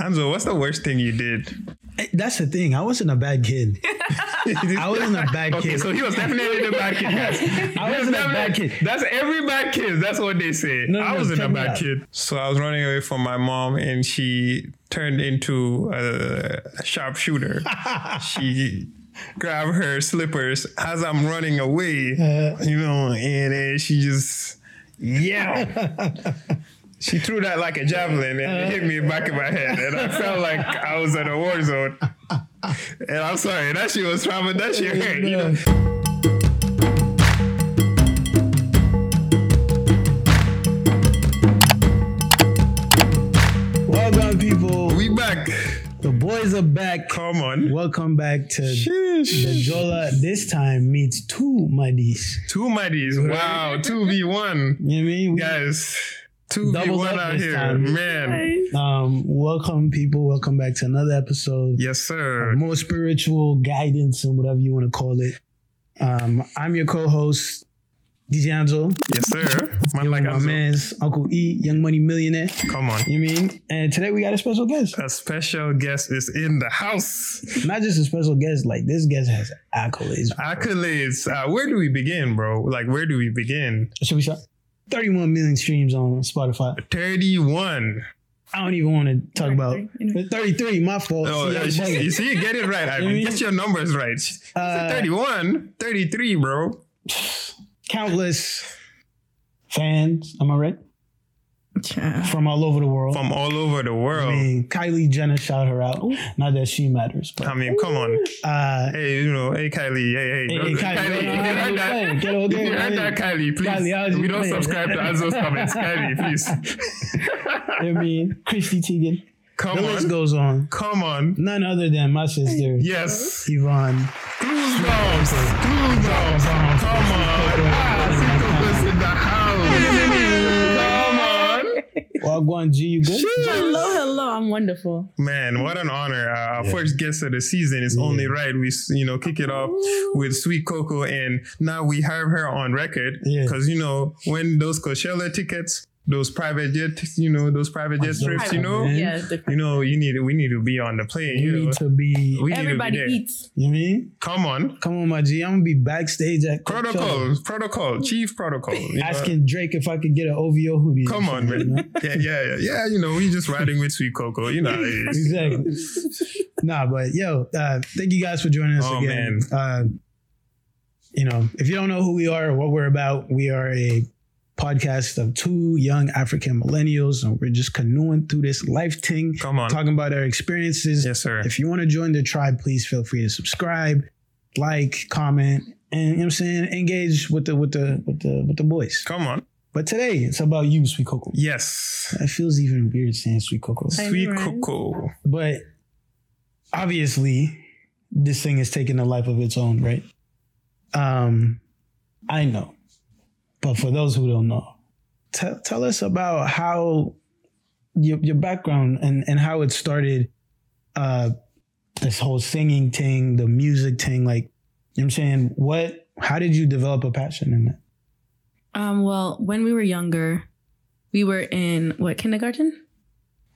Anzo, what's the worst thing you did? Eh, That's the thing. I wasn't a bad kid. I wasn't a bad Okay, kid. so he was definitely the bad kid. guys. I He wasn't a bad kid. That's every bad kid. That's what they say. No, I no, wasn't a bad kid. So I was running away from my mom, and she turned into a, a sharpshooter. she grabbed her slippers as I'm running away, Uh. you know, and then she just yeah. She threw that like a javelin and it hit me in the back in my head, and I felt like I was in a war zone. And I'm sorry, that shit was trauma. That shit hurt, you know. Welcome, people. We back. The boys are back. Come on. Welcome back to the Sheesh. Jola. This time meets two Madis. Two muddies. Wow. 2v1. You know what I mean? We- Guys. Doubled 2v1 out this here. time. Man. Um, welcome, people. Welcome back to another episode. Yes, sir. More spiritual guidance and whatever you want to call it. Um, I'm your co-host, DJ Anzo. Yes, sir. Man like my man's Uncle E, Young Money Millionaire. Come on. You mean? And today we got a special guest. A special guest is in the house. Not just a special guest, like this guest has accolades. Accolades. Uh, where do we begin, bro? Like, where do we begin? Should we start? 31 million streams on Spotify. 31. I don't even want to talk about 33. 33. My fault. Oh, See, yeah, you, you see, you get it right. I You know what I mean? get your numbers right. It's Uh, 31, 33, bro. Countless fans. Am I right? Yeah. From all over the world. From all over the world. I mean, Kylie Jenner shout her out. Not that she matters, but I mean, come on. uh, Hey, you know, hey Kylie, hey, hey, Hey, don't- hey, Kylie, if you I was heard that, playing. Get over you heard that, Kylie, please, Kylie, I we just don't playing. subscribe to Anzo's comments, Kylie, please. I mean, Chrissy Teigen. Come The list goes on. come on, None other than my sister, yes, Yvonne. cruise bombs, cruise bombs, come on, Wagwan G, you good? Hello, hello. I'm wonderful. man, what an honor! Uh, our first guest of the season is only right. We, you know, kick it off with Sweet Cocoa, and now we have her on record Yeah. because you know when those Coachella tickets, those private jet, you know, those private jet trips, you know. Yeah, you know, you need we need to be on the plane. You You, know, need to be. we Everybody need to be there. eats. You mean? Come on, Come on, my G. I'm gonna be backstage at Coachella protocol, protocol, chief protocol. you know. asking Drake if I could get an OVO hoodie. Come on, You know? man. Yeah, yeah, yeah, yeah. You know, we just riding with Sweet Cocoa. You know, how it is. exactly. nah, but yo, uh, thank you guys for joining us Oh, again. Uh, you know, if you don't know who we are or what we're about, we are a podcast of two young African millennials, and we're just canoeing through this life thing, Come on. talking about our experiences. Yes, sir. If you want to join the tribe, please feel free to subscribe, like, comment, and you know what I'm saying, engage with the with the with the with the boys. Come on. But today it's about you, Sweet Cocoa. Yes. It feels even weird saying Sweet Cocoa. Sweet right? Cocoa. But obviously, this thing is taking a life of its own, right? Um, I know, but for those who don't know, tell tell us about how your your background and and how it started. Uh, this whole singing thing, the music thing, like you know what I'm saying. What? How did you develop a passion in that? Um, well, when we were younger, we were in what kindergarten,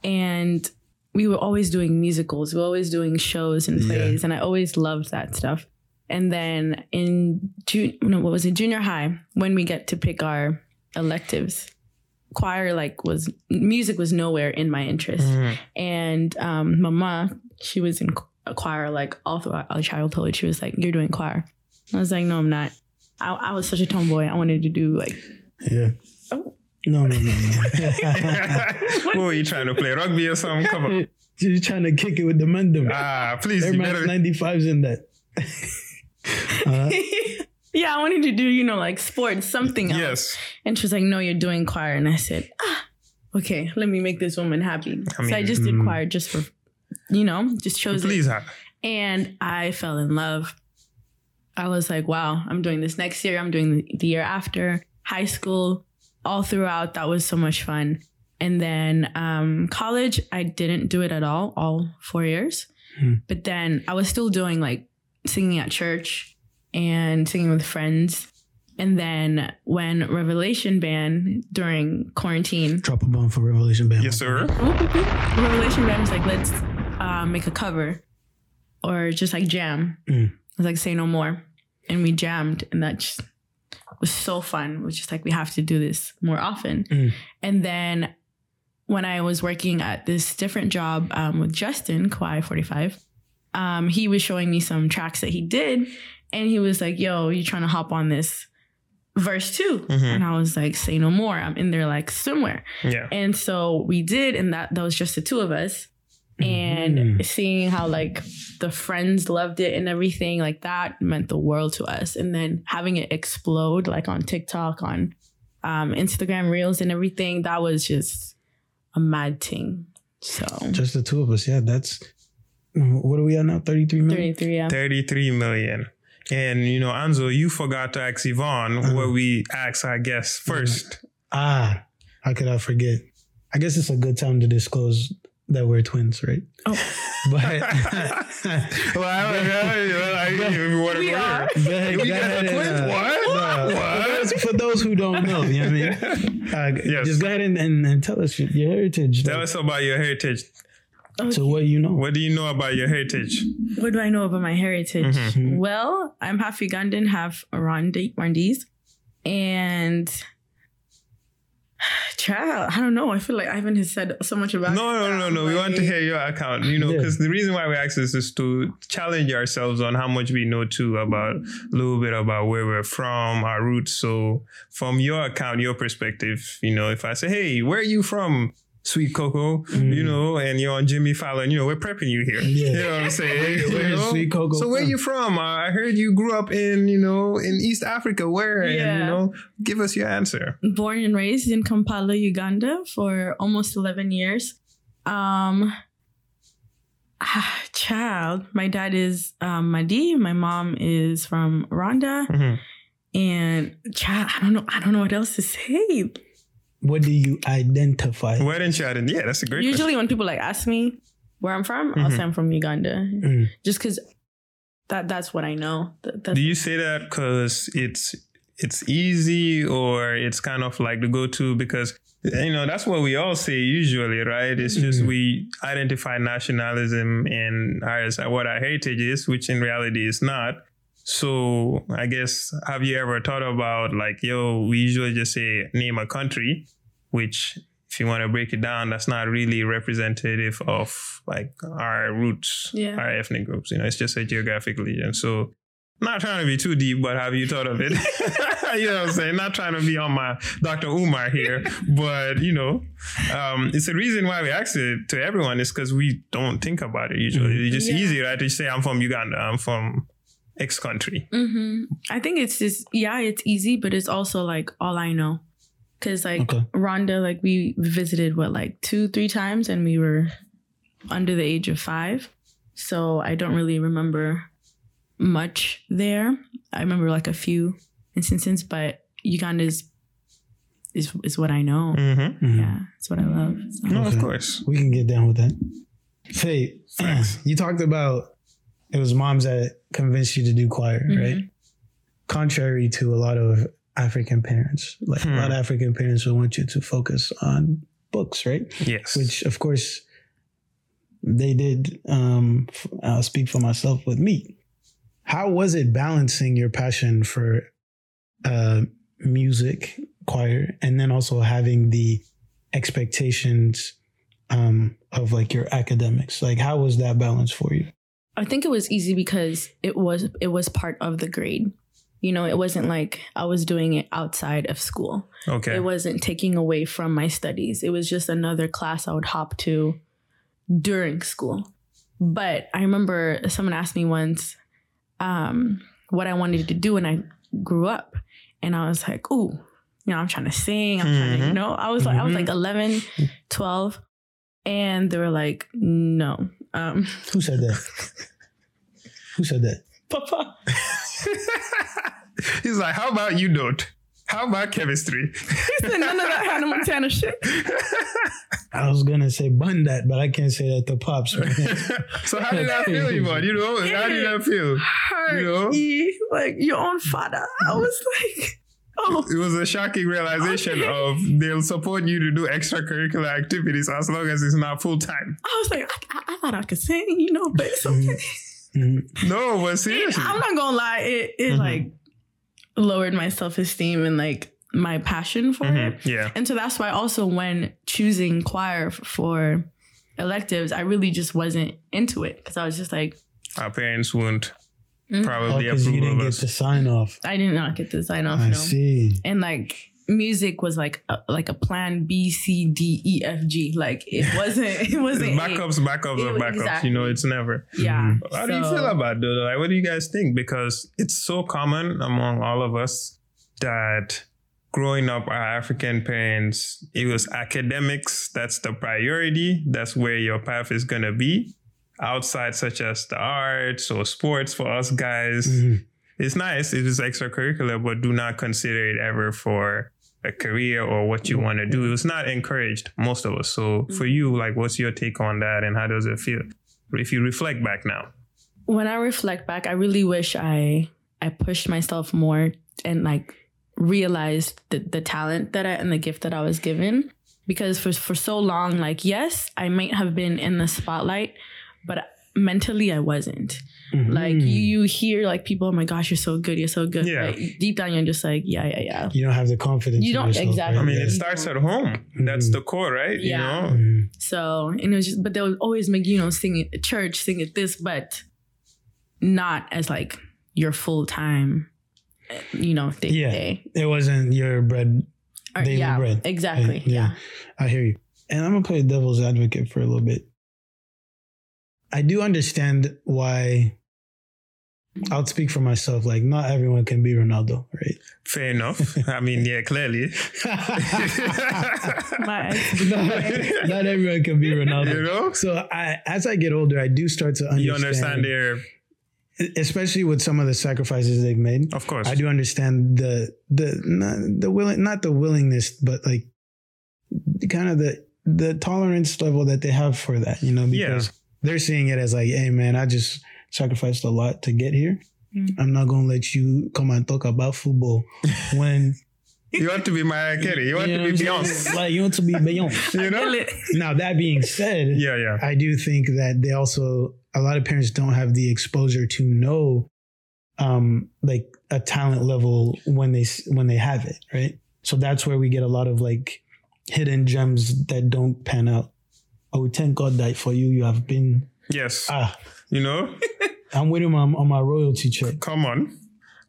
and we were always doing musicals. We were always doing shows and Yeah. plays, and I always loved that stuff. And then in June, no, what was it? Junior high, when we get to pick our electives, choir like was music was nowhere in my interest. Mhm. And um, Mama, she was in a choir like all throughout our childhood. She was like, "You're doing choir." I was like, "No, I'm not." I, I was such a tomboy. I wanted to do like Yeah. Oh. No, no, no, no. what were you trying to play? Rugby or something? Come on. She's trying to kick it with the Mendham. Ah, please. You Everybody's better. 95s in that. Uh, yeah, I wanted to do, you know, like sports, something else. Yes. And she was like, no, you're doing choir. And I said, ah, okay, let me make this woman happy. I so I mean, just did mm. choir just for, you know, just chose it. Please, huh? And I fell in love. I was like, wow, I'm doing this next year. I'm doing the, the year after high school, all throughout. That was so much fun. And then um, college, I didn't do it at all, all four years. Hmm. But then I was still doing like singing at church and singing with friends. And then when Revelation band during quarantine, Drop a bomb for Revelation Band. Yes, sir. Revelation band was like, let's uh, make a cover or just like jam. Mm. It was like say no more. And we jammed and that just was so fun. It was just like we have to do this more often. Mm. And then when I was working at this different job um, with Justin, Kauai 45, um, he was showing me some tracks that he did. And he was like, yo, you trying to hop on this verse too? Mhm. And I was like, say no more. I'm in there like swimwear. Yeah. And so we did, and that that was just the two of us. And Mhm. seeing how like the friends loved it and everything, like that meant the world to us. And then having it explode like on TikTok, on um, Instagram Reels and everything, that was just a mad thing. So Just the two of us. Yeah, that's what are we at now? 33 million? 33, yeah. 33 million. And you know, Anzo, you forgot to ask Yvonne Uh-huh. what we asked our guests first. Ah, how could I forget? I guess it's a good time to disclose that we're twins, right? Oh. But well, I don't know. Like, if you want to We are. there. We go got ahead and, twins? uh, What? no, What? For those, for those who don't know, you know what I mean? Uh, Yes. Just go ahead and, and, and tell us your, your heritage. Tell like, us about your heritage. So what do you know. What do you know about your heritage? What do I know about my heritage? Mhm. Well, I'm half Ugandan, half Rwanda- Rwandese. And child, I don't know. I feel like Ivan has said so much about No, no, no, no. We want to hear your account, you know, Yeah. because the reason why we ask this is to challenge ourselves on how much we know too about a little bit about where we're from, our roots. So, from your account, your perspective, you know, if I say, hey, where are you from? Sweet Cocoa, Mm. you know, and you're on Jimmy Fallon, you know, we're prepping you here. Yeah. You know what I'm saying? You know? Sweet Cocoa So where from? you from? Uh, I heard you grew up in, you know, in East Africa. Where? And, you know, give us your answer. born and raised in Kampala, Uganda for almost 11 years. Um, child, my dad is um, Madi. My mom is from Rwanda. Mhm. And child, I don't know. I don't know what else to say. What do you identify? Where in Chad? Yeah, that's a great Usually, when people like ask me where I'm from, I'll Mhm. say I'm from Uganda, Mm. just because that that's what I know. That, that's Do you say that because it's it's easy or it's kind of like the go-to because you know that's what we all say usually, right? It's just Mhm. we identify nationalism and as what our heritage is, which in reality is not. So I guess have you ever thought about like, yo, we usually just say name a country, which if you want to break it down, that's not really representative of like our roots, Yeah. our ethnic groups. You know, it's just a geographic region. So not trying to be too deep, but have you thought of it? you know what I'm saying? Not trying to be on my Dr. Umar here, but you know, um, it's the reason why we ask it to everyone is because we don't think about it usually. It's just Yeah. easy, right? To say I'm from Uganda, I'm from X country. hmm I think it's just yeah, it's easy, but it's also like all I know. Cause like Okay. Rwanda, like we visited what like two, three times, and we were under the age of five, so I don't really remember much there. I remember like a few instances, but Uganda is is is what I know. Mm-hmm. Mhm. Yeah, it's what I love. So- No, Okay. of course. We can get down with that. Faye, you talked about it was moms that convinced you to do choir, Mhm. right? Contrary to a lot of African parents, like Hmm. a lot of African parents will want you to focus on books, right? Yes. Which, of course, they did. Um, I'll speak for myself with me. How was it balancing your passion for uh, music, choir, and then also having the expectations um, of like your academics? Like, how was that balance for you? I think it was easy because it was it was part of the grade. You know, it wasn't like I was doing it outside of school. okay. It wasn't taking away from my studies. It was just another class I would hop to during school. But I remember someone asked me once um, what I wanted to do when I grew up. And I was like, ooh, you know, I'm trying to sing. I'm trying to, you know, I was like, I was like 11, 12. And they were like, no. Um, Who said that? Who said that? Papa. He's like, how about you don't? How about chemistry? He said none of that Hannah Montana shit. I was gonna say bun that, but I can't say that to pops. Right? so how did that feel, Yvonne? You know, how did that feel? Hurt You know? ye, like your own father. I was like, Oh, it was a shocking realization Okay. of they'll support you to do extracurricular activities as long as it's not full time. I was like, I, I, I thought I could sing, you know, but it's okay. No, but seriously. I'm not gonna lie, it it Mhm. like lowered my self esteem and like my passion for it. Mhm, Yeah. And so that's why also when choosing choir for electives, I really just wasn't into it because I was just like, Our parents won't Mm. Oh, probably because you didn't of get us. the sign off. I did not get the sign off. I no. see. And like music was like a, like a plan B C D E F G. Like it wasn't. It wasn't. It's A. backups, backups, It or was- backups. exactly. You know, it's never. Yeah. How do you feel about it. Like, what do you guys think? Because it's so common among all of us that growing up, our African parents, it was academics. That's the priority. That's where your path is going to be. Outside, such as the arts or sports for us guys, Mhm. it's nice. It is extracurricular, but do not consider it ever for a career or what you want to do. It was not encouraged, most of us. So for you, like, what's your take on that and how does it feel? If you reflect back now. when I reflect back, I really wish I I pushed myself more and like realized the, the talent that I and the gift that I was given. Because for for so long, like yes, I might have been in the spotlight, but mentally I wasn't. Like Mhm. you, you hear like people, oh my gosh, you're so good, you're so good. Yeah. But deep down, you're just like, yeah, yeah, yeah. you don't have the confidence. You don't- yourself, exactly. I mean, Yeah. it starts at home. That's the core, right? Yeah. You know? Mhm. So and it was just, but they would always make you know sing at church, sing it this, but not as like your full time, you know, day to Yeah. day. It wasn't your bread. Or- Daily yeah, bread. exactly. Yeah. Yeah. I hear you. And I'm gonna play devil's advocate for a little bit. I do understand why. I'll speak for myself. Like, not everyone can be Ronaldo, right? Fair enough. I mean, yeah, clearly. Not, not everyone can be Ronaldo. You know? So I, as I get older, I do start to understand. You understand their, especially with some of the sacrifices they've made. of course. I do understand the the not the willing not the willingness, but like kind of the the tolerance level that they have for that, you know, Yeah. because they're seeing it as like, hey man, I just sacrificed a lot to get here. Mm. I'm not gonna let you come and talk about football when You want to be Mariah Carey. You want you know to be Beyonce. Like you want to be Beyonce. You know? now that being said, Yeah, yeah. I do think that they also a lot of parents don't have the exposure to know um like a talent level when they when they have it, right? So that's where we get a lot of like hidden gems that don't pan out. Oh, thank God that for you you have been Yes. ah You know? I'm waiting on, on my royalty check. Come on.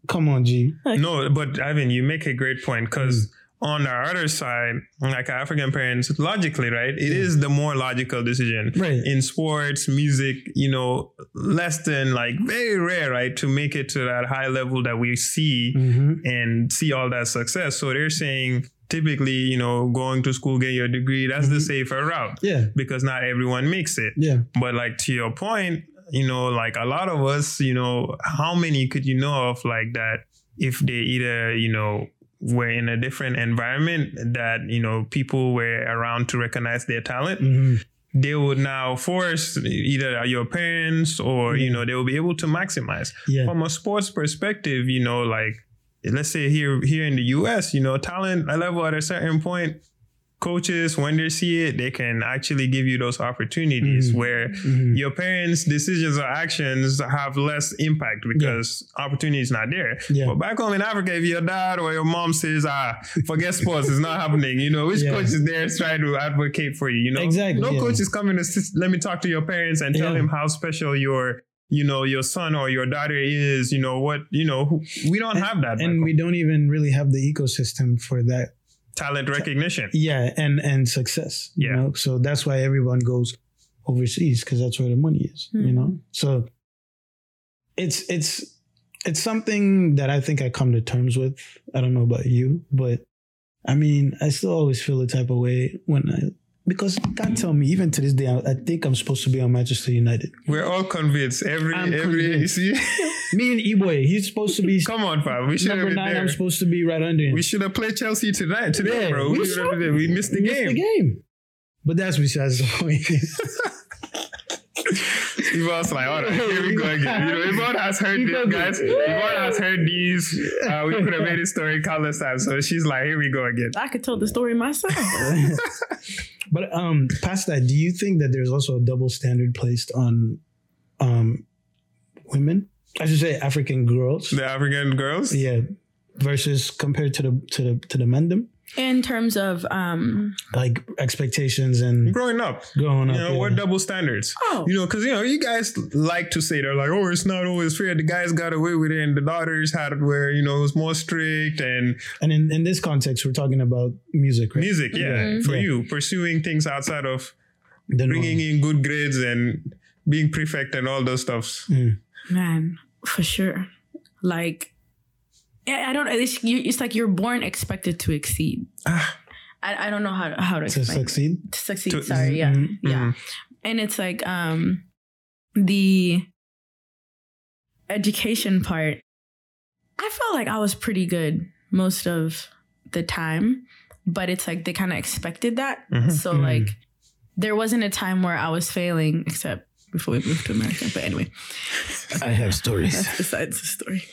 Come on, G. No, but Ivan, you make a great point because Mm. on our other side, like African parents, logically, right? It is the more logical decision. Right. In sports, music, you know, less than like very rare, right? To make it to that high level that we see hmm and see all that success. So they're saying typically, you know, going to school, get your degree, that's the safer route Yeah. because not everyone makes it. Yeah. But like to your point, you know, like a lot of us, you know, how many could you know of like that if they either, you know, were in a different environment that, you know, people were around to recognize their talent, hmm they would now force either your parents or, you know, they will be able to maximize. Yeah. From a sports perspective, you know, like let's say here here in the US, you know, talent level at a certain point, coaches when they see it, they can actually give you those opportunities Mhm. where Mhm. your parents' decisions or actions have less impact because opportunity is not there. Yeah. But back home in Africa, if your dad or your mom says, ah, forget sports, it's not happening, you know, which Yeah. coach is there trying to advocate for you, you know? Exactly, No yeah. coach is coming to sit, let me talk to your parents and tell Yeah. him how special your you know your son or your daughter is you know what you know who- we don't have that And we don't even really have the ecosystem for that talent recognition. yeah and and success you Yeah. know? So that's why everyone goes overseas because that's where the money is you Hmm. know? So it's it's it's something that i think i come to terms with. I don't know about you but i mean i still always feel a type of way when i because you can't tell me even to this day i, I think i'm supposed to be on manchester united. We're all convinced. Every I'm every you see? Me and Eboy, he's supposed to be come on fam. We should have number been nine there. i'm supposed to be right under him. We should have played chelsea tonight today Yeah, bro. we we, should have been there. we missed the Missed game the game. But that's besides the point. Yvonne's like, all right, here we go again. You know, Yvonne has heard this, guys. Yvonne has heard these. Uh, we could have made a story countless times. So she's like, here we go again. I could tell the story myself. But um, past that, do you think that there's also a double standard placed on um women? I should say African girls. The African girls. Yeah, versus compared to the to the to the men them In terms of um like expectations and Growing up, growing up. you know, yeah. what double standards? Oh. You know, because you know, you guys like to say they're like, oh, it's not always fair. The guys got away with it, and the daughters had it where you know it was more strict and and in, in this context, we're talking about music, right? music. Yeah, Mhm. for Yeah. you pursuing things outside of The norm. bringing in good grades and being prefect and all those stuffs. man, for sure. Like yeah, I don't it's, you, it's like you're born expected to exceed. Ah. I, I don't know how to how to to succeed. To succeed, To- sorry, yeah. Mhm. Yeah. And it's like um the education part. I felt like I was pretty good most of the time, but it's like they kind of expected that. Mhm. So Mhm. like there wasn't a time where I was failing except before we moved to America. But anyway, I have stories. that's besides the story.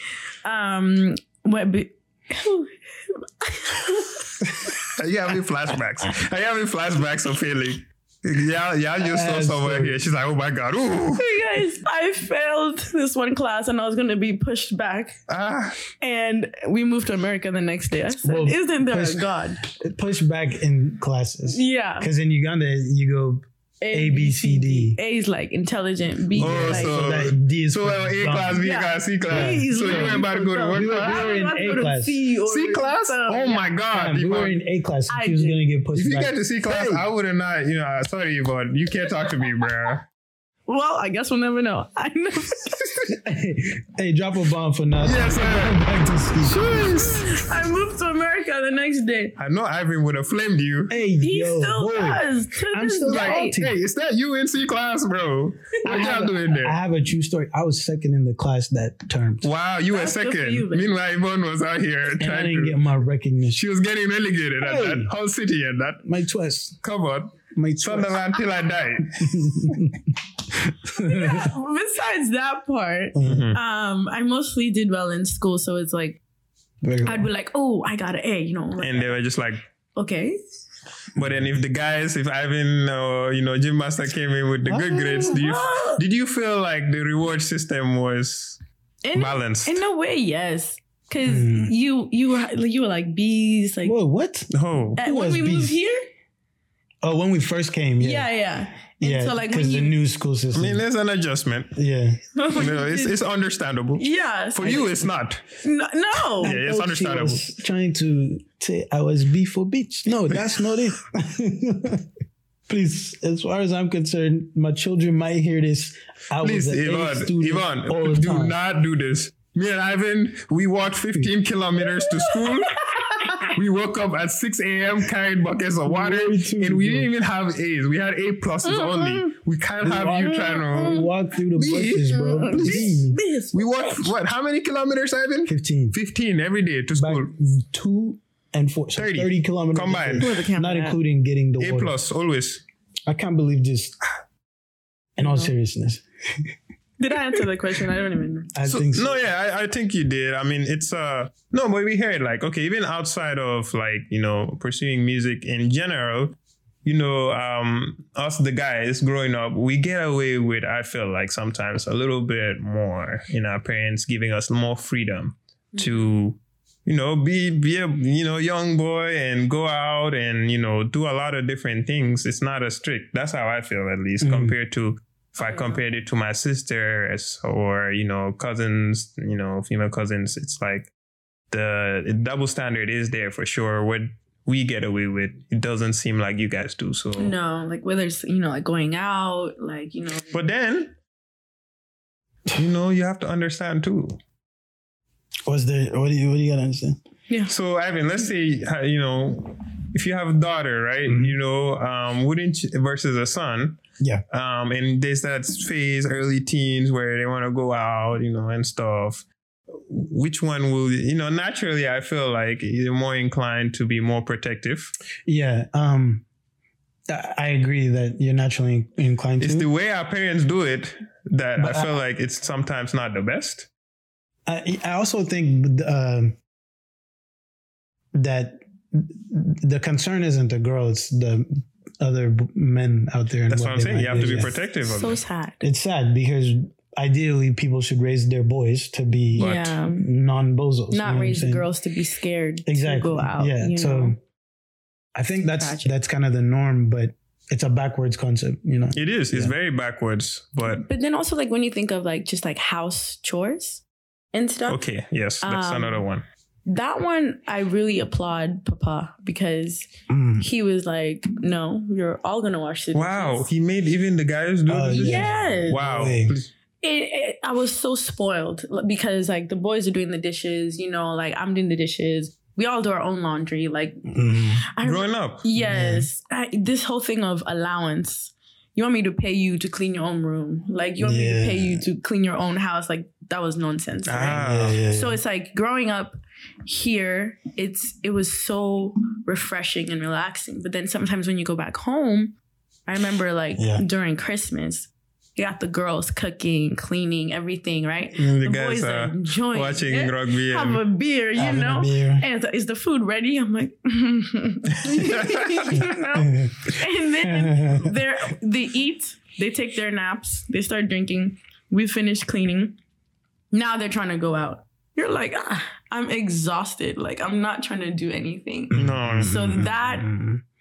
Um what be- You having flashbacks. Are you having flashbacks of feeling? Yeah, yeah. I just saw somewhere here. She's like, oh my god, ooh, Hey guys, I failed this one class and I was gonna be pushed back. ah. And we moved to America the next day. I said, Well, Isn't there push- a God? Push back in classes. Yeah. Because in Uganda, you go A, B, C, D. A is like intelligent. B Oh, is like so- like D is So for A class, B Yeah. class, C class. B So you like were about to go to dumb. what We were- class? we were in I A class. C, C class? some- Oh my god! Damn, we were in A class. I She was gonna get pushed If you back. get to C class, I would have not. You know, sorry, Yvonne. You can't talk to me, bro. Well, I guess we'll never know. I never. hey, drop a bomb for nothing. Yes, sir. back to ski. I moved to America the next day. I know Ivan would have flamed you. Hey, He yo, still boy. does. To I'm this still day. like, Hey, is that UNC class, bro? What y'all doing there? I have a true story. I was second in the class that term, Wow, you were That's good for second. you. Meanwhile, Yvonne was out here and I trying didn't to. get my recognition. she was getting relegated at Hey. that whole city and that. My twist. Come on, My twist. Sunderland till I die. yeah, Besides that part, Mhm. um, I mostly did well in school, so it's like Very I'd be like, "Oh, I got an A," you know. like, And they were just like, okay. But then if the guys, if Ivan or you know Jim Master came in with the good grades, do you did you feel like the reward system was In, balanced? in a way, yes, because Hmm. you you were you were like bees like Whoa, what? oh, uh, when was we moved here. Oh, when we first came, yeah, Yeah, yeah. And yeah. so like because when the you, new school system. I mean, there's an adjustment. yeah, You know, it's, it's understandable. yeah, For you, it's not. no, no. Yeah, it's oh, She understandable. was trying to say I was B for bitch. No, that's not it. Please, as far as I'm concerned, my children might hear this. I Please, was an A Yvonne, student all Yvonne, the do time. not do this. Me and Ivan, we walked 15 kilometers to school. We woke up at 6 a.m. carrying buckets of water, too and we good. didn't even have A's. We had A pluses only. We can't have you trying We to. walked through the B. bushes, bro. B. This. We walked what? How many kilometers, Ivan? 15. 15 every day to Back school. two and four. So 30. 30, kilometers. Combined. day. Where the camera Not at? including getting the A water. plus always. I can't believe this. In all seriousness, Did I answer the question? I don't even know. I So, think so. no, yeah, I, I think you did. I mean, it's uh no, but we hear it like okay, even outside of like you know pursuing music in general, you know, um, us the guys growing up, we get away with I feel like sometimes a little bit more in our parents giving us more freedom to you know be be a you know young boy and go out and you know do a lot of different things. It's not as strict. That's how I feel at least Mhm. compared to if I mm-hmm. compared it to my sisters or you know cousins, you know female cousins, it's like the, the double standard is there for sure. What we get away with, it doesn't seem like you guys do. So, No, like whether it's you know like going out, like you know. but then you know you have to understand too. What's the what do you what do you gotta understand? Yeah. So Ivan, let's say you know if you have a daughter, right? Mhm. You know, um, wouldn't you, versus a son. Yeah. Um, and there's that phase, early teens, where they want to go out, you know, and stuff. Which one will you know? Naturally, I feel like you're more inclined to be more protective. Yeah. Um I I agree that you're naturally inclined It's to. the way our parents do it that But I feel like it's sometimes not the best. I, I also think um that the concern isn't the girl; it's the other men out there. And That's what I'm saying. You might have to do. be Yeah. protective of So it. sad. It's sad because ideally people should raise their boys to be yeah. non bozos. Not raise the girls to be scared exactly. to go out. Yeah. you so know? I think that's Tragic. that's kind of the norm, but it's a backwards concept. You know. It is. It's very backwards, but But then also like when you think of like just like house chores and stuff. okay. Yes, that's Um, another one. That one I really applaud Papa because Mm. he was like, No, you're all gonna wash the dishes." Wow, he made even the guys do Oh, this? yeah. Yes. Wow. Way. It, it, I was so spoiled because like the boys are doing the dishes, you know, like I'm doing the dishes. We all do our own laundry. Like Mm. I Growing up. Yes. I, this whole thing of allowance. You want me to pay you to clean your own room. Like you want me to pay you to clean your own house. Like that was nonsense. Right? Ah. Yeah, yeah, So it's like growing up here, it's it was so refreshing and relaxing. But then sometimes when you go back home, I remember like Yeah. during Christmas, you got the girls cooking, cleaning, everything, right? And the, The guys boys are are enjoying watching it. rugby. Have a beer, you know? beer. And is the food ready? I'm like, you know? And then they're they eat, they take their naps, they start drinking. We finish cleaning. Now they're trying to go out. You're like, ah, I'm exhausted. Like I'm not trying to do anything. no. So that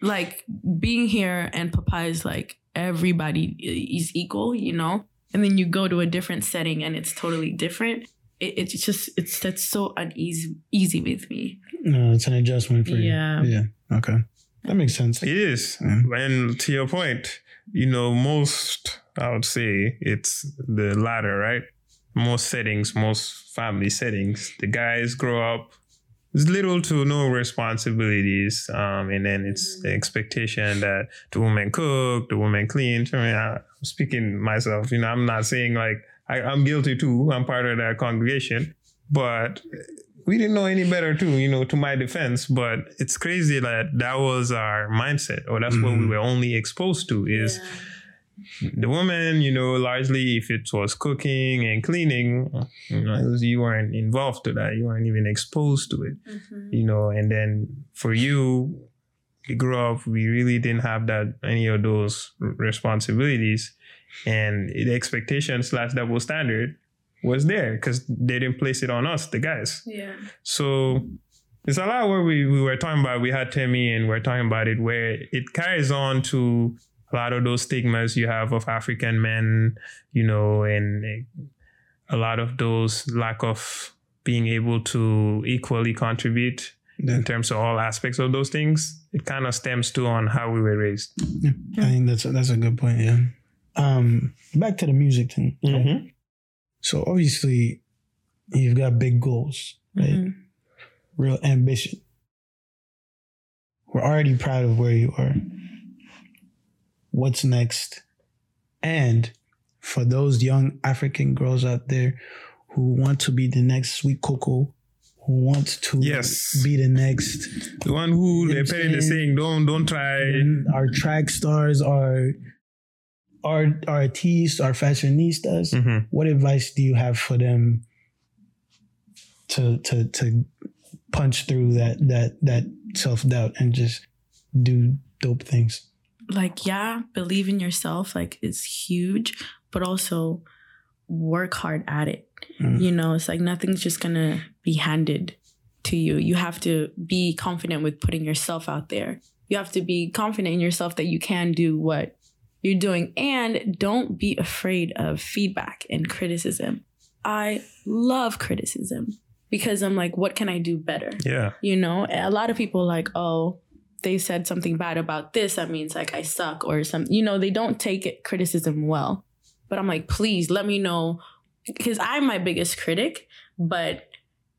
like being here and Papa is like everybody is equal, you know. And then you go to a different setting and it's totally different. It, it's just it's that's so uneasy easy with me. No, it's an adjustment for Yeah. you. Yeah. Yeah. Okay. That makes sense. It is. Yeah. And to your point, you know, most, I would say, it's the latter, right? Most settings, most family settings, the guys grow up with little to no responsibilities. Um, and then it's the expectation that the woman cook, the woman clean. I mean, I'm speaking myself, you know, I'm not saying like I, I'm guilty too. I'm part of that congregation. But we didn't know any better too, you know, to my defense. But it's crazy that that was our mindset, or that's what we Mhm. were only exposed to is the woman, you know, largely if it was cooking and cleaning, you know, it was- you weren't involved to that. You weren't even exposed to it, Mhm. you know, and then for you, you grew up, we really didn't have that, any of those responsibilities. And the expectation slash double standard was there because they didn't place it on us, the guys. Yeah. So it's a lot where we, we were talking about, we had Temi and we're talking about it, where it carries on to a lot of those stigmas you have of African men, you know, and a lot of those lack of being able to equally contribute Yeah. in terms of all aspects of those things. It kind of stems to on how we were raised. Yeah. I think that's a, that's a good point. Yeah. Um, back to the music thing. Mm-hmm. So obviously, you've got big goals, right? Mhm. Real ambition. We're already proud of where you are. What's next? And for those young African girls out there who want to be the next sweet cocoa, who want to Yes. be the next The one who You know they're paying the saying? don't don't try. our track stars, our our artists, our fashionistas. Mhm. What advice do you have for them to to to punch through that that that self doubt and just do dope things? Like yeah believe in yourself like it's huge but also work hard at it. Mm. you know it's like nothing's just gonna be handed to you. You have to be confident with putting yourself out there. You have to be confident in yourself that you can do what you're doing. And don't be afraid of feedback and criticism. I love criticism because i'm like what can i do better? Yeah. you know a lot of people like oh they said something bad about this that means like i suck or something you know they don't take it criticism well. But i'm like please let me know because i'm my biggest critic but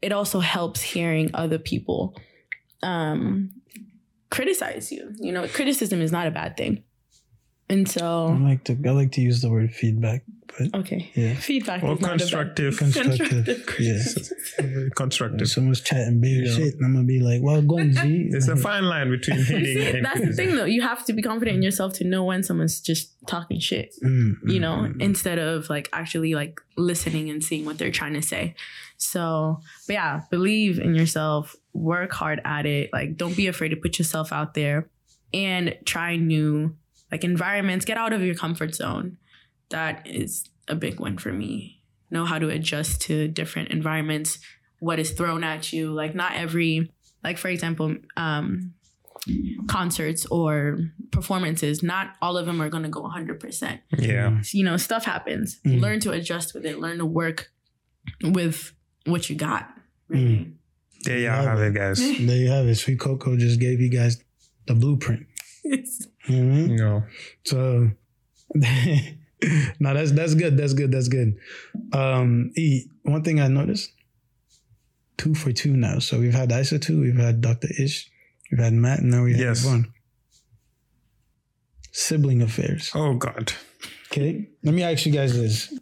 it also helps hearing other people um criticize you. You know criticism is not a bad thing. And so I like to I like to use the word feedback but Okay. Yeah. Feedback Or is not a bad- constructive. constructive. yeah. If constructive. someone's chatting big Yeah. shit, I'm gonna be like, "Well, go on, G." It's a fine line between hating See, and that's the thing though. You have to be confident in yourself to know when someone's just talking shit. Mm, you mm, know, mm, mm. instead of like actually like listening and seeing what they're trying to say. So, but yeah, believe in yourself, work hard at it. Like, don't be afraid to put yourself out there and try new like environments. Get out of your comfort zone. That is a big one for me. Know how to adjust to different environments, what is thrown at you. Like, not every, like, for example, um, concerts or performances, not all of them are going to go 100% yeah. you know, stuff happens. Mm. Learn to adjust with it. Learn to work with what you got. Mm. There y'all have it, guys. There you have it. Sweet Cocoa just gave you guys the blueprint. It's- You know what I mean? You know. So no, that's that's good. That's good. That's good. Um E, one thing I noticed, two for two now. So we've had Isa two, we've had Dr. Ish, we've had Matt, and now we have Yes. one. Sibling affairs. Oh God. Okay. Let me ask you guys this.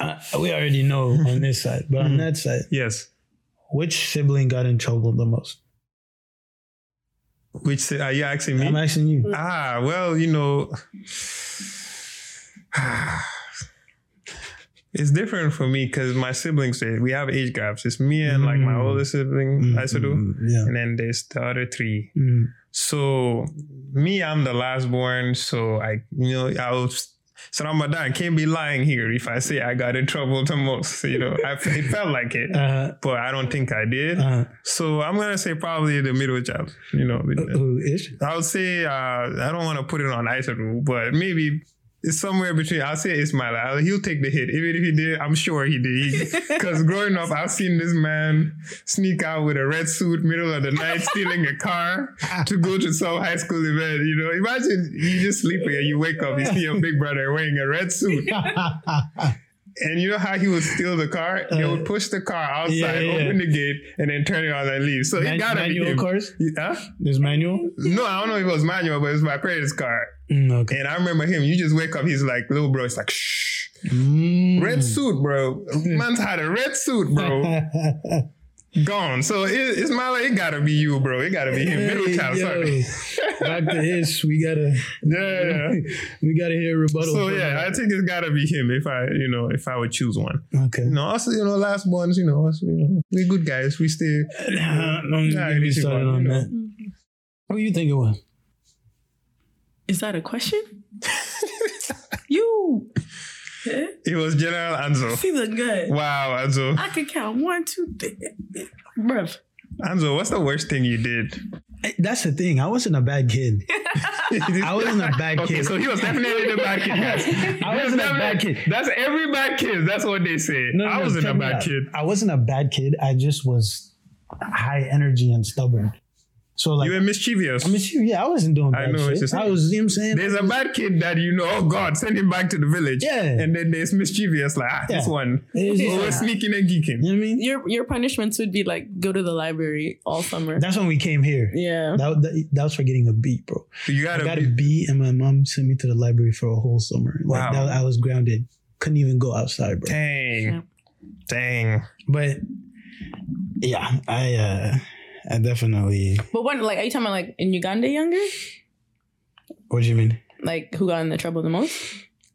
Uh, we already know on this side, but on Mhm. that side, Yes. which sibling got in trouble the most? Which are you asking me? I'm asking you. Ah, well, you know, it's different for me because my siblings, they- we have age gaps. It's me and like my Mm. older sibling, I do, Mm, yeah. and then there's the other three. Mm. So me, I'm the last born, so I, you know, I was. So Ramadan can't be lying here if I say I got in trouble the most. You know, I, it felt like it, Uh, but I don't think I did. uh, So I'm gonna say probably the middle child. You know, who Ish? I would say uh, I don't want to put it on ice, but maybe it's somewhere between. I'll say Ismail. I'll, he'll take the hit, even if he did. I'm sure he did. Because growing up, I've seen this man sneak out with a red suit, middle of the night, stealing a car to go to some high school event. You know, imagine you just sleeping and you wake up, you see your big brother wearing a red suit, and you know how he would steal the car? he uh, would push the car outside, yeah, yeah. open the gate, and then turn it on and leave. So Man- it gotta be manual cars? Huh? There's manual. No, I don't know if it was manual, but it was my parents' car. Mm, okay. And I remember him. You just wake up. He's like, little bro. It's like, shh. Mm. Red suit, bro. Man's had a red suit, bro. Gone. So it, it's my like, it gotta be you, bro. It gotta be him. Middle Hey, child. Sorry. Dr. Ish, we gotta Yeah, yeah. we gotta hear a rebuttal. So yeah, I think it's gotta be him if I, you know, if I would choose one. okay. You know, also, you know, last ones, you know, us, you know, we good guys. We still. Nah, don't get me started on that. What do you think it was? Is that a question? you eh? It was General Anzo. feeling good. Wow, Anzo. I can count one, two, three. Bruv. Anzo, what's the worst thing you did? Eh, That's the thing. I wasn't a bad kid. I wasn't a bad Okay, kid. so he was definitely the bad kid, guys. I wasn't a bad kid. That's every bad kid. That's what they say. No, no, I wasn't check a bad kid. I wasn't a bad kid. I just was high energy and stubborn. So like, You were mischievous. I mean, shoot, yeah, I wasn't doing I know, it's shit. just- I was, you know what I'm saying? There's a bad kid that you know, oh God, send him back to the village. Yeah. And then there's mischievous, like, ah, this one. It's just Always like- sneaking and geeking. you know what I mean? Your your punishments would be like go to the library all summer. That's when we came here. yeah. That, that, that was for getting a beat, bro. You I gotta got a be, and my mom sent me to the library for a whole summer. Like, Wow. that, I was grounded. Couldn't even go outside, bro. dang. Yeah. Dang. But yeah, I uh I definitely. But when like are you talking about like in Uganda younger? What do you mean? Like who got in the trouble the most?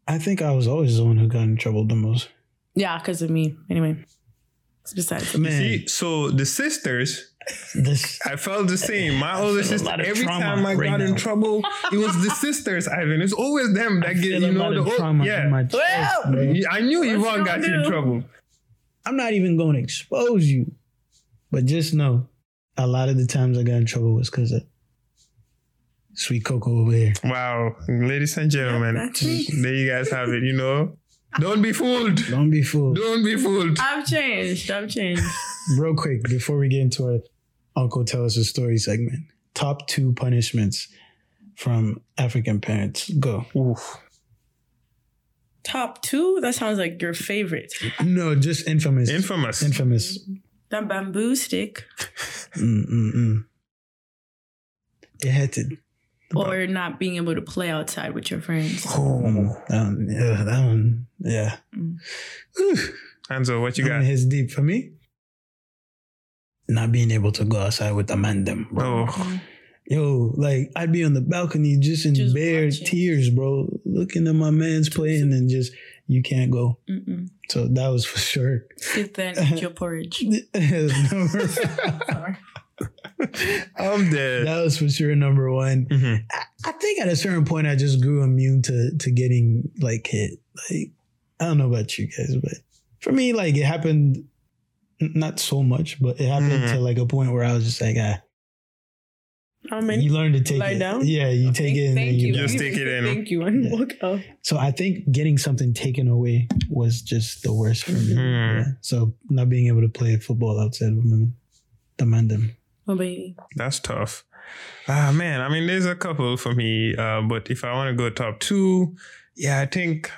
I think I was always the one who got in trouble the most. Yeah, because of me. Anyway. It's besides Man, See, so the sisters, this I felt the same. My older sister, every time I right got in trouble, it was the sisters, Ivan. It's always them that get, you know, the of old, trauma yeah. my chest, Well. I knew What Yvonne got gonna you in trouble. I'm not even going to expose you, but just know, a lot of the times I got in trouble was because of sweet cocoa over here. Wow, ladies and gentlemen, there you guys have it. You know, don't be fooled. Don't be fooled. Don't be fooled. I've changed. I've changed. Real quick, before we get into our Uncle Tell Us a Story segment, top two punishments from African parents. Go. Oof. Top two? That sounds like your favorite. No, just infamous. Infamous. infamous. That bamboo stick. Mm-mm-mm. It had to. or not being able to play outside with your friends. Oh, that um, one, yeah, that one, yeah. Mm. Whew. Anzo, what you got? hits deep for me. Not being able to go outside with the man them, bro. Oh, mm-hmm. Yo, like I'd be on the balcony just in Just bare watching. tears, bro, looking at my man's playing and just you can't go. Mm-mm. So that was for sure. Sit there and eat your porridge. I'm dead. that was for sure number one. Mhm. I think at a certain point I just grew immune to to getting like hit. Like I don't know about you guys, but for me, like it happened not so much, but it happened Mhm. to like a point where I was just like, ah, How many? you learn to take lie it. down? Yeah, you take Thank- it and then Thank you. you. Just take it in. Thank you. And Yeah. walk out. So I think getting something taken away was just the worst for me. Mhm. Yeah. So not being able to play football outside with women, demand them. Oh, baby. That's tough. Ah man, I mean, there's a couple for me, uh, but if I want to go top two, yeah, I think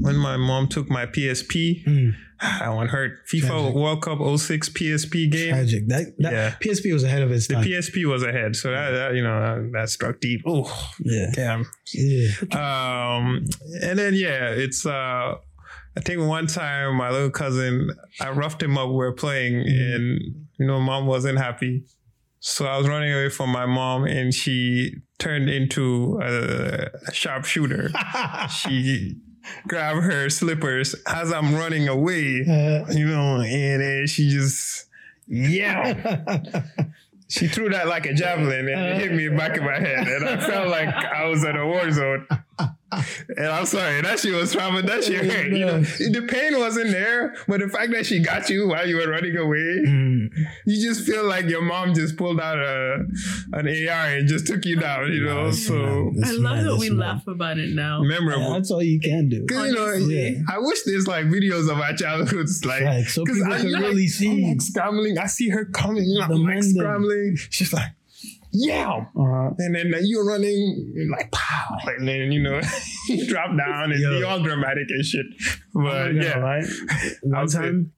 when my mom took my PSP, Mm, one hurt. FIFA Tragic. World Cup 06 PSP game. tragic. That, that Yeah. PSP was ahead of its time. The. PSP was ahead, so that, that you know that, that struck deep. Oh yeah, damn. yeah. Um, and then yeah, it's uh, I think one time my little cousin, I roughed him up. We were playing, Mhm. and you know, mom wasn't happy, so I was running away from my mom, and she turned into a, a sharpshooter. she grabbed her slippers as I'm running away, Uh, you know, and then she just yeah. She threw that like a javelin and it hit me back in my head. And I felt like I was in a war zone. And I'm sorry, that shit was trauma. That shit hurt. You know, the pain wasn't there, but the fact that she got you while you were running away, Mm, you just feel like your mom just pulled out a an AR and just took you down. You know, It's so mad. I love mad. that we mad. laugh about it now. Yeah, memorable. that's all you can do. Cause you know, Honestly. I wish there's like videos of our childhoods, like Right, so 'cause people I- can you know, really I'm see. like scrambling. I see her coming. I'm The like man them. scrambling. She's like, yeah. Uh, And then you're running, you're like, pow. And then, you know, you drop down and Yo. you're all dramatic and shit. But yeah. lie. One time,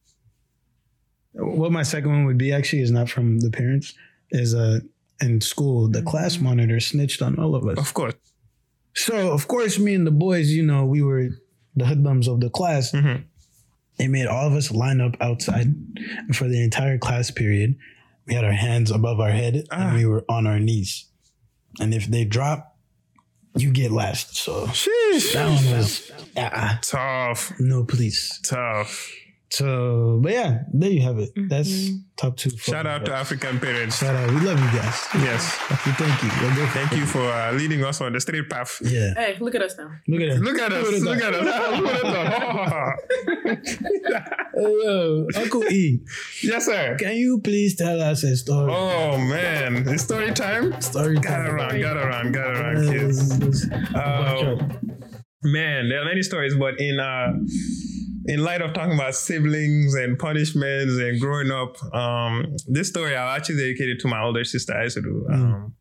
what my second one would be actually is not from the parents. Is uh in school the class monitor snitched on all of us. Of course. So of course, me and the boys, you know, we were the hoodlums of the class. Mhm. They made all of us line up outside, for the entire class period, we had our hands above our head Ah. and we were on our knees. And if they drop, you get last. So Sheesh. that one was uh, Tough. no, please. Tough. So, but yeah, there you have it. That's Mhm. top two. Shout out to African parents. Shout out. We love you guys. Yes. We thank you. We're. Thank you for uh, leading us on the straight path. Yeah. Hey, look at us now. Look at that. Look at us. Look at us. Look at us. Yo, Uncle E, yes, sir. can you please tell us a story? Oh, man. It's story time. story Got time. around, got around, got Uh, around, kids. Um, man, there are many stories, but in uh, in light of talking about siblings and punishments and growing up, um, this story I'll actually dedicate it to my older sister Isidu. Um,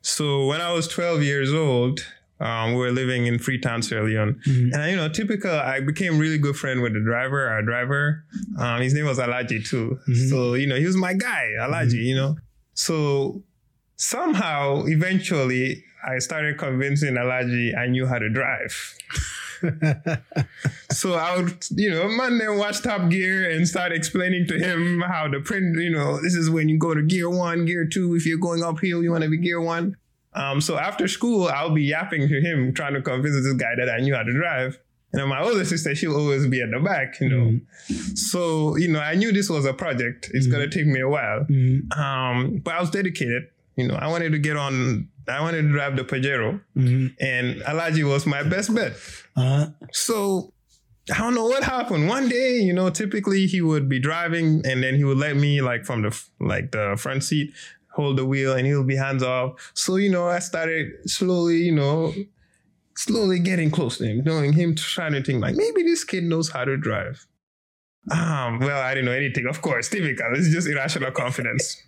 so when I was 12 years old, um, we were living in Freetown, Sierra Leone. Mhm. And you know, typical, I became really good friend with the driver, our driver. Um, his name was Alaji too. Mhm. So, you know, he was my guy, Alaji, you know. So somehow, eventually, I started convincing Alaji I knew how to drive. So I would, you know, man then watch Top Gear and start explaining to him how the print, you know, this is when you go to gear one, gear two. If you're going uphill, you want to be gear one. Um, so after school, I'll be yapping to him, trying to convince this guy that I knew how to drive. And then my older sister, she'll always be at the back, you know. So, you know, I knew this was a project. It's Mhm. going to take me a while. Mhm. Um, but I was dedicated. You know, I wanted to get on, I wanted to drive the Pajero. And Alaji was my best bet. Uh, So I don't know what happened. One day, you know, typically he would be driving and then he would let me like from the like the front seat hold the wheel and he'll be hands off. So, you know, I started slowly, you know, slowly getting close to him, knowing him trying to think like maybe this kid knows how to drive. Um, well, I didn't know anything, of course, typical. It's just irrational confidence.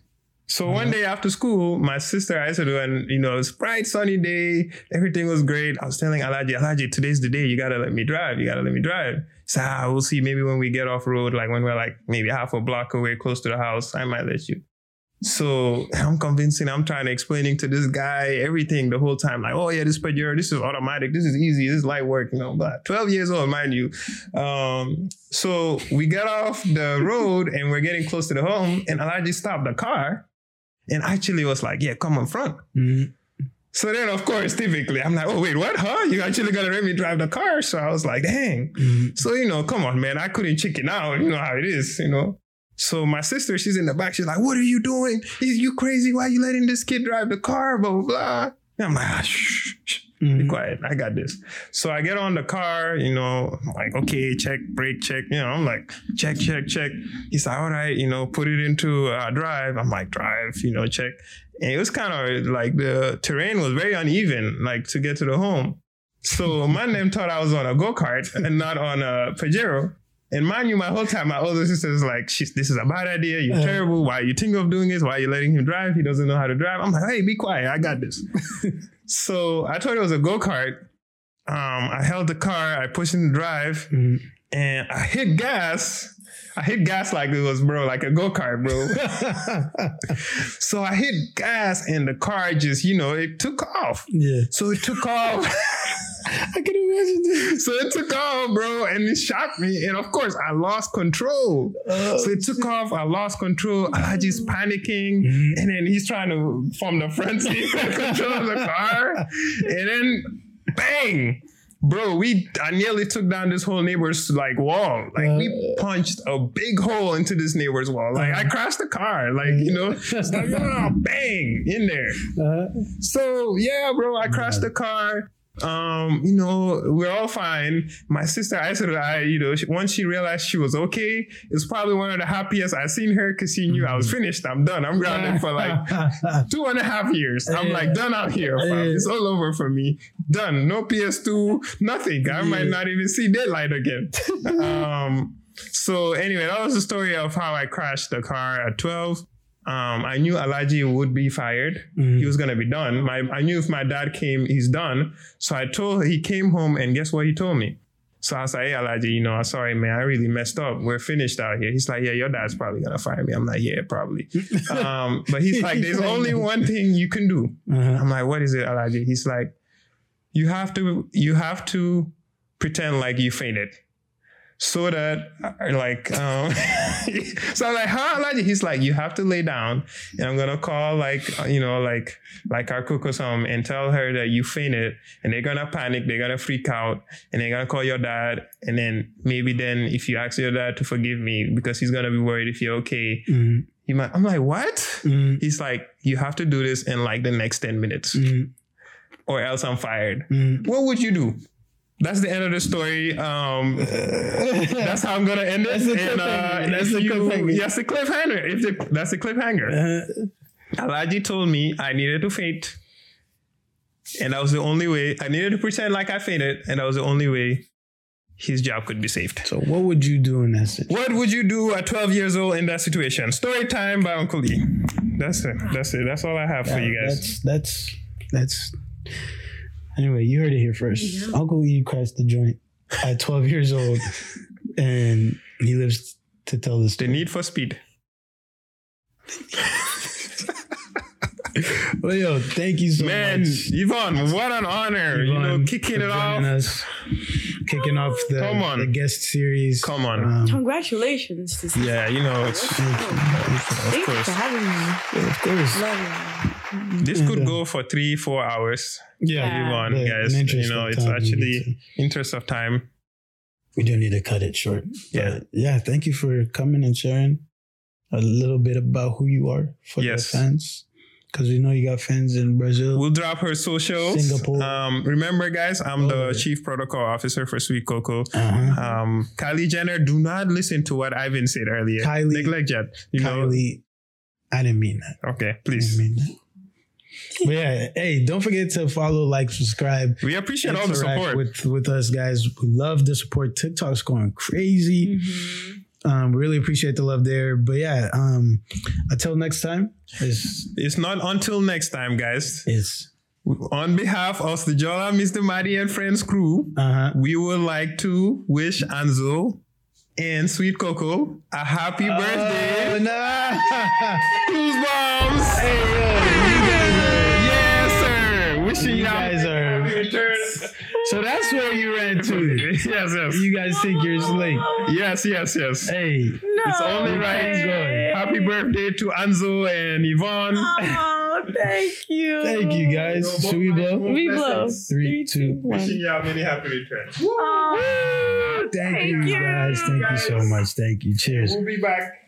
So one day after school, my sister I said, and you know, it's bright sunny day, everything was great. I was telling Alaji, Alaji, today's the day. You gotta let me drive. You gotta let me drive. So ah, we'll see. Maybe when we get off road, like when we're like maybe half a block away, close to the house, I might let you. So I'm convincing, I'm trying to explaining to this guy everything the whole time. Like, oh yeah, this Pajero, this is automatic, this is easy, this is light work, you know. But 12 years old, mind you. Um, so we get off the road and we're getting close to the home, and Alaji stopped the car and actually was like, yeah, come in front. Mhm. So then, of course, typically, I'm like, oh, wait, what? Huh? You actually gonna let me drive the car? So I was like, dang. Mhm. So, you know, come on, man. I couldn't chicken out. You know how it is, you know? So my sister, she's in the back. She's like, what are you doing? Is you crazy? Why are you letting this kid drive the car? Blah, blah, blah. And I'm like, ah, shh, shh, be Mhm. quiet. I got this. So I get on the car, you know, I'm like, okay, check, brake, check. You know, I'm like, check, check, check. He's like, all right, you know, put it into uh, drive. I'm like, drive, you know, check. And it was kind of like the terrain was very uneven, like to get to the home. So my name thought I was on a go kart and not on a Pajero. And mind you, my whole time, my older sister is like, She's, this is a bad idea. You're Uh. terrible. Why are you thinking of doing this? Why are you letting him drive? He doesn't know how to drive. I'm like, hey, be quiet. I got this. so I thought it was a go kart. Um, I held the car, I pushed in the drive, Mhm. and I hit gas. I hit gas like it was, bro, like a go kart, bro. so I hit gas, and the car just, you know, it took off. yeah. So it took off. I can imagine this. so it took off, bro, and it shocked me. And of course, I lost control. Oh, So it took off. I lost control. Alaji's panicking, Mhm. and then he's trying to from the front seat control the car, and then bang, bro. We I nearly took down this whole neighbor's like wall. Like we Uh. punched a big hole into this neighbor's wall. Like I crashed the car. Like you know, it's like oh, bang in there. Uh, So yeah, bro, I crashed the car. Um, you know, we're all fine. My sister, I said, I, you know, she, once she realized she was okay, it's probably one of the happiest I've seen her because she knew I was finished. I'm done. I'm grounded for like two and a half years. I'm like done out here. fam. It's all over for me. Done. No PS2, nothing. I might not even see daylight again. um, so anyway, that was the story of how I crashed the car at 12. Um, I knew Alaji would be fired. Mhm. He was gonna be done. My I knew if my dad came, he's done. So I told he came home and guess what he told me? So I was like, hey Alaji, you know, I'm sorry, man, I really messed up. We're finished out here. He's like, yeah, your dad's probably gonna fire me. I'm like, yeah, probably. um, but he's like, there's only one thing you can do. uh-huh. I'm like, what is it, Alaji? He's like, you have to you have to pretend like you fainted. So that uh, like um so I'm like, huh, Alaji? He's like, you have to lay down and I'm gonna call like uh, you know, like like our cook or something and tell her that you fainted and they're gonna panic, they're gonna freak out, and they're gonna call your dad, and then maybe then if you ask your dad to forgive me because he's gonna be worried if you're okay, Mhm. he might I'm like, what? Mhm. He's like, you have to do this in like the next 10 minutes Mhm. or else I'm fired. Mhm. What would you do? That's the end of the story. Um, that's how I'm gonna end it. That's the And, uh, cliffhanger. That's you- cliffhanger. That's the cliffhanger. If the, that's the cliffhanger. Uh, Alaji told me I needed to faint, and that was the only way. I needed to pretend like I fainted, and that was the only way his job could be saved. so what would you do in that situation? What would you do at 12 years old in that situation? Story time by Uncle Lee. That's it. That's it. That's all I have for you guys. That's that's that's. Anyway, you heard it here first. Yeah. Uncle E crashed the joint at 12 years old, and he lives to tell the The need for speed. Well, yo, thank you so Man, much. Yvonne, what an honor. you know, kicking it off. us, kicking off the, Come on. the guest series. Come on. Um, Congratulations. To Yeah, you know, it's, thank you. Thanks of course. for having me. Of course. Love you. This could go for three, four hours. Yeah. Yeah. Yvonne, But guys. in You know, it's time, we actually interest of time. we do need to cut it short. Yeah. But yeah, thank you for coming and sharing a little bit about who you are for Yes. the fans. Because we know you got fans in Brazil. We'll drop her socials. Singapore. Um, remember, guys, I'm Oh, the yeah. chief protocol officer for Sweet Cocoa. uh-huh. Um, Kylie Jenner, do not listen to what Ivan said earlier. Kylie- Neglect that. You Kylie, I didn't mean that. know. Okay, I please. didn't mean that. But yeah, hey, don't forget to follow, like, subscribe, We appreciate all the support. with with us, guys. We love the support. TikTok's going crazy. Mhm. Um, really appreciate the love there. But yeah, um, until next time, is it's not until next time, guys. is On behalf of the Jola, Mr. Maddie and Friends crew, uh huh. we would like to wish Anzo and Sweet Cocoa a happy Oh, birthday. nah. Goosebumps. hey, yo, sir. You you guys are. So that's where you ran to. yes, yes. You guys think you're slick. Yes, yes, yes. Hey, It's only right. Happy birthday to Anzo and Yvonne. Oh, thank you. thank you guys. Should we blow? We blow. Three, two, one. Wishing you a many happy returns. Oh, Thank, Thank you, you, guys. Thank you so much. Thank you. Cheers. We'll be back.